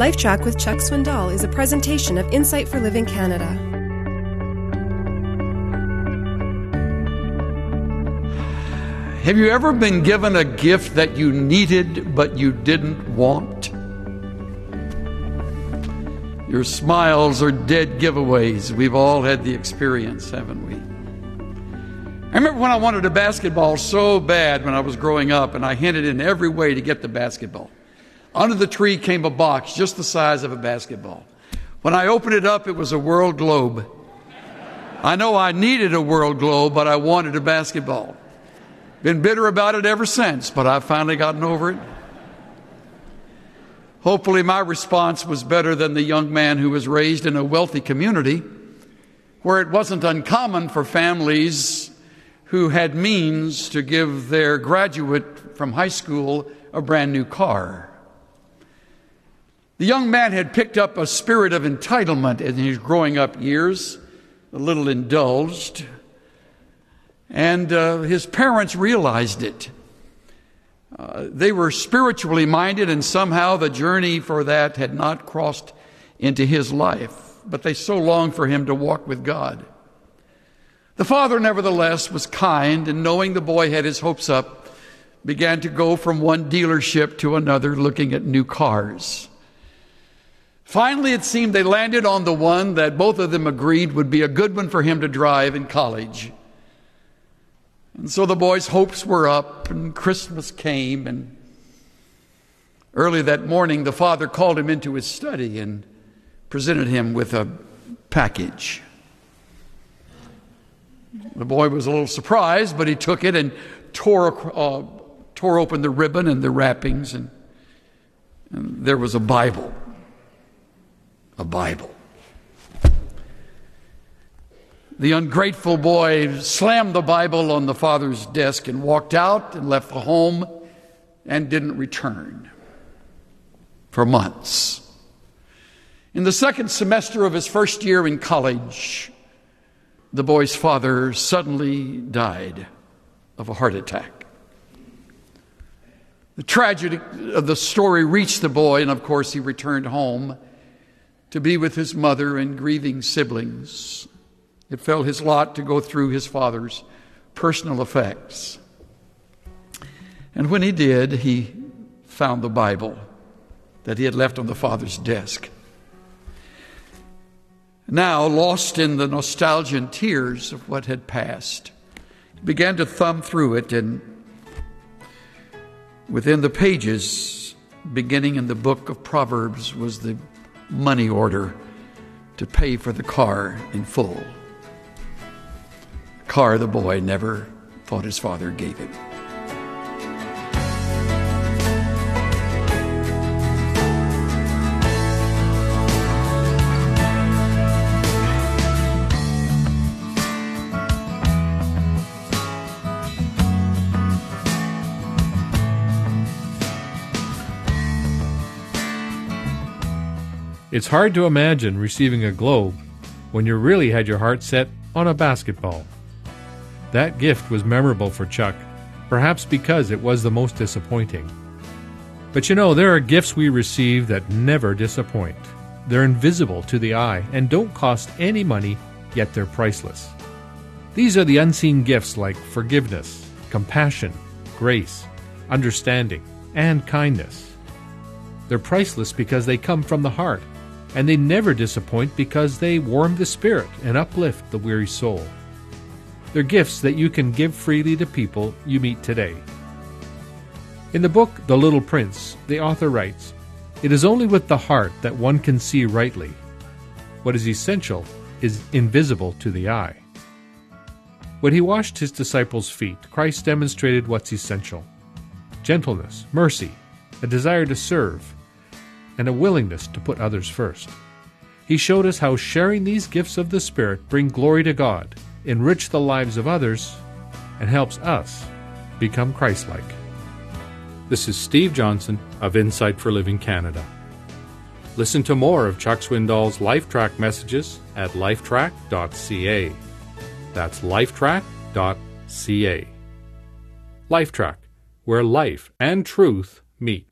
LifeTrac with Chuck Swindoll is a presentation of Insight for Living Canada. Have you ever been given a gift that you needed but you didn't want? Your smiles are dead giveaways. We've all had the experience, haven't we? I remember when I wanted a basketball so bad when I was growing up, and I hinted in every way to get the basketball. Under the tree came a box just the size of a basketball. When I opened it up, it was a world globe. I know I needed a world globe, but I wanted a basketball. Been bitter about it ever since, but I've finally gotten over it. Hopefully, my response was better than the young man who was raised in a wealthy community where it wasn't uncommon for families who had means to give their graduate from high school a brand new car. The young man had picked up a spirit of entitlement in his growing up years, a little indulged, and uh, his parents realized it. Uh, they were spiritually minded, and somehow the journey for that had not crossed into his life, but they so longed for him to walk with God. The father, nevertheless, was kind, and knowing the boy had his hopes up, began to go from one dealership to another looking at new cars. Finally, it seemed they landed on the one that both of them agreed would be a good one for him to drive in college. And so the boy's hopes were up, and Christmas came, and early that morning, the father called him into his study and presented him with a package. The boy was a little surprised, but he took it and tore, uh, tore open the ribbon and the wrappings, and, and there was a Bible a Bible. The ungrateful boy slammed the Bible on the father's desk and walked out and left the home and didn't return for months. In the second semester of his first year in college, the boy's father suddenly died of a heart attack. The tragedy of the story reached the boy, and of course, he returned home to be with his mother and grieving siblings. It fell his lot to go through his father's personal effects. And when he did, he found the Bible that he had left on the father's desk. Now, lost in the nostalgia and tears of what had passed, he began to thumb through it, and within the pages, beginning in the book of Proverbs, was the money order to pay for the car in full. car the boy never thought his father gave him. It's hard to imagine receiving a globe when you really had your heart set on a basketball. That gift was memorable for Chuck, perhaps because it was the most disappointing. But you know, there are gifts we receive that never disappoint. They're invisible to the eye and don't cost any money, yet they're priceless. These are the unseen gifts like forgiveness, compassion, grace, understanding, and kindness. They're priceless because they come from the heart and they never disappoint because they warm the spirit and uplift the weary soul. They're gifts that you can give freely to people you meet today. In the book The Little Prince, the author writes It is only with the heart that one can see rightly. What is essential is invisible to the eye. When he washed his disciples' feet, Christ demonstrated what's essential gentleness, mercy, a desire to serve, and a willingness to put others first. He showed us how sharing these gifts of the Spirit bring glory to God, enrich the lives of others, and helps us become Christ-like. This is Steve Johnson of Insight for Living Canada. Listen to more of Chuck Swindoll's LifeTrac messages at lifetrac.ca. That's lifetrac.ca. LifeTrac, where life and truth meet.